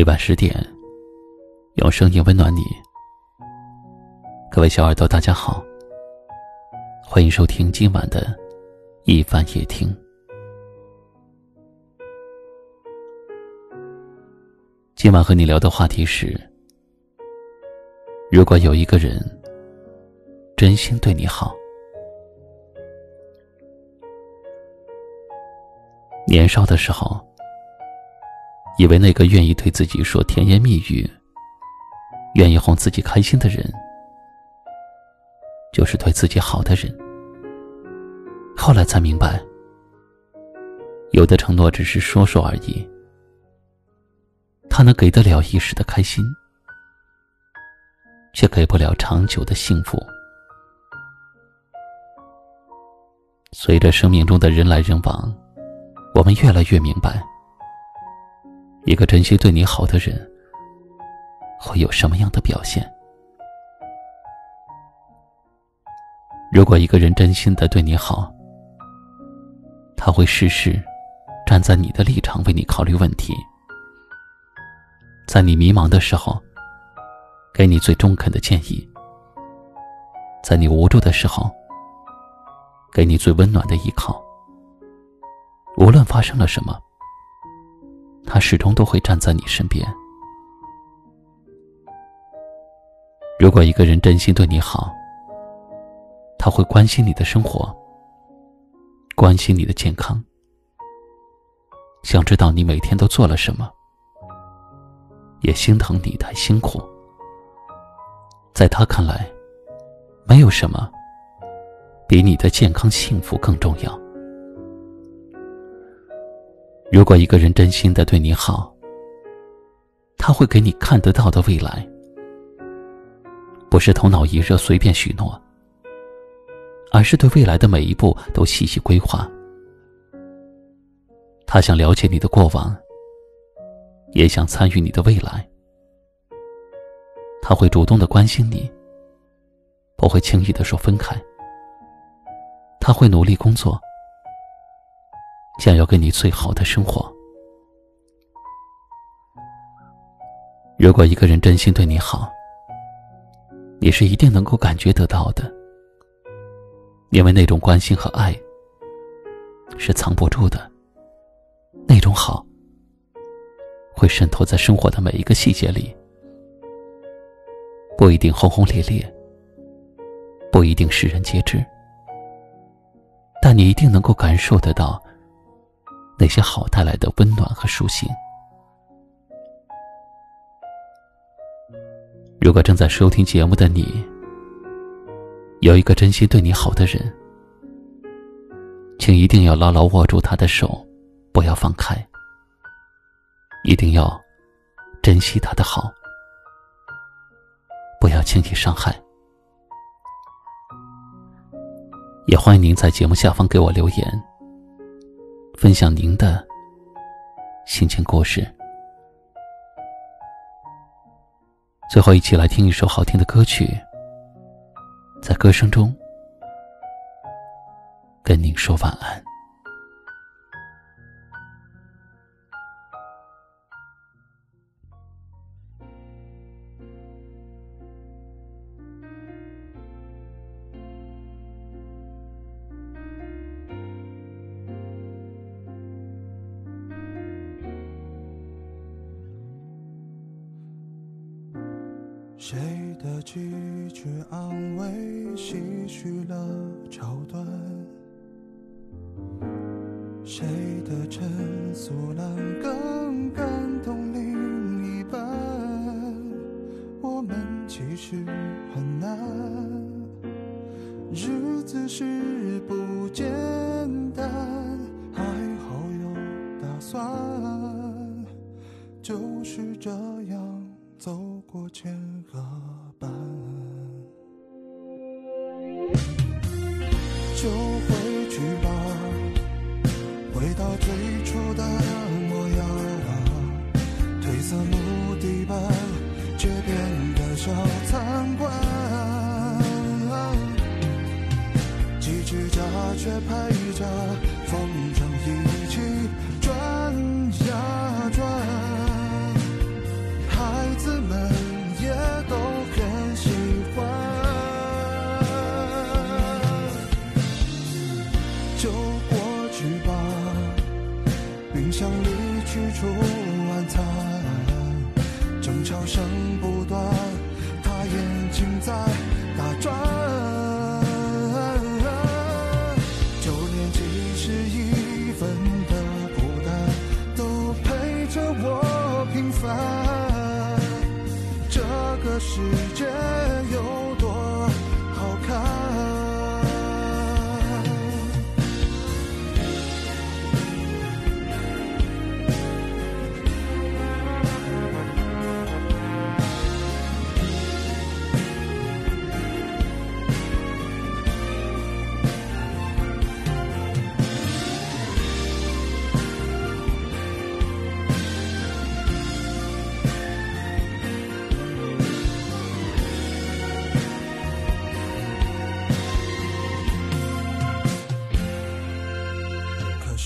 每晚十点，用声音温暖你。各位小耳朵，大家好，欢迎收听今晚的一番夜听。今晚和你聊的话题是：如果有一个人真心对你好，年少的时候。以为那个愿意对自己说甜言蜜语、愿意哄自己开心的人，就是对自己好的人。后来才明白，有的承诺只是说说而已，他能给得了一时的开心，却给不了长久的幸福。随着生命中的人来人往，我们越来越明白。一个真心对你好的人，会有什么样的表现？如果一个人真心的对你好，他会事事站在你的立场为你考虑问题，在你迷茫的时候，给你最中肯的建议；在你无助的时候，给你最温暖的依靠。无论发生了什么。始终都会站在你身边。如果一个人真心对你好，他会关心你的生活，关心你的健康，想知道你每天都做了什么，也心疼你太辛苦。在他看来，没有什么比你的健康幸福更重要。如果一个人真心的对你好，他会给你看得到的未来，不是头脑一热随便许诺，而是对未来的每一步都细细规划。他想了解你的过往，也想参与你的未来。他会主动的关心你，不会轻易的说分开。他会努力工作。想要给你最好的生活。如果一个人真心对你好，你是一定能够感觉得到的，因为那种关心和爱是藏不住的。那种好会渗透在生活的每一个细节里，不一定轰轰烈烈，不一定世人皆知，但你一定能够感受得到。那些好带来的温暖和舒心。如果正在收听节目的你，有一个真心对你好的人，请一定要牢牢握住他的手，不要放开。一定要珍惜他的好，不要轻易伤害。也欢迎您在节目下方给我留言。分享您的心情故事。最后，一起来听一首好听的歌曲，在歌声中跟您说晚安。谁的几句安慰唏嘘了桥段？谁的陈诉让更感动另一半？我们其实很难，日子是不简单，还好有打算，就是这样走过千。个伴，就回去吧，回到最初的模样。褪色木地板，却变得小餐馆。几只家却排着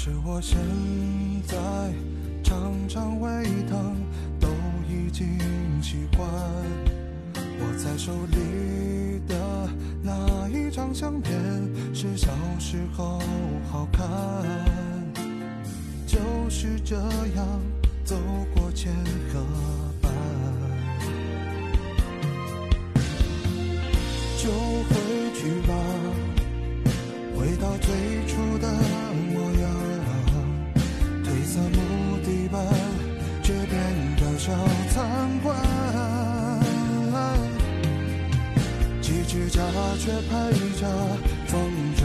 是我现在常常胃疼都已经习惯。握在手里的那一张相片是小时候好看。就是这样走过千河吧就回去吧回到最初的在木地板街边的小餐馆，几只家雀陪着风筝。